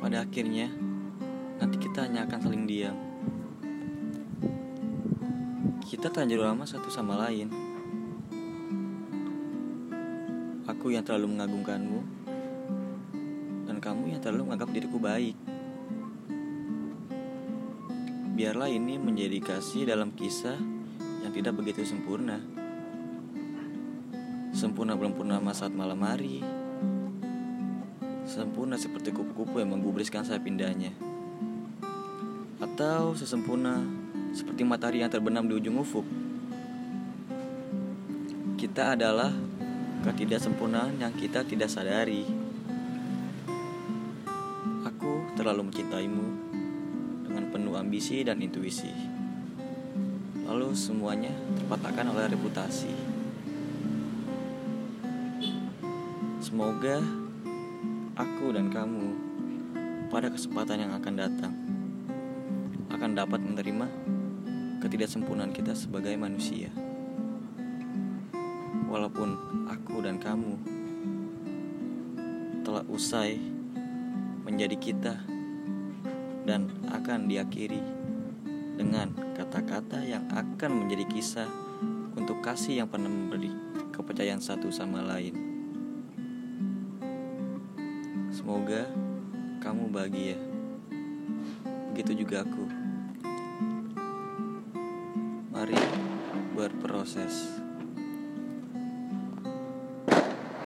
pada akhirnya nanti kita hanya akan saling diam. Kita terlanjur lama satu sama lain. Aku yang terlalu mengagungkanmu, dan kamu yang terlalu menganggap diriku baik. Biarlah ini menjadi kasih dalam kisah yang tidak begitu sempurna. Sempurna belum purnama saat malam hari, sempurna seperti kupu-kupu yang menggubriskan sayap indahnya. Atau sesempurna seperti matahari yang terbenam di ujung ufuk. Kita adalah ketidaksempurnaan yang kita tidak sadari. Aku terlalu mencintaimu dengan penuh ambisi dan intuisi. Lalu semuanya terpatahkan oleh reputasi. Semoga aku dan kamu pada kesempatan yang akan datang akan dapat menerima ketidaksempurnaan kita sebagai manusia. Walaupun aku dan kamu telah usai menjadi kita dan akan diakhiri dengan kata-kata yang akan menjadi kisah untuk kasih yang pernah memberi kepercayaan satu sama lain. Semoga kamu bahagia. Begitu juga aku. Mari berproses.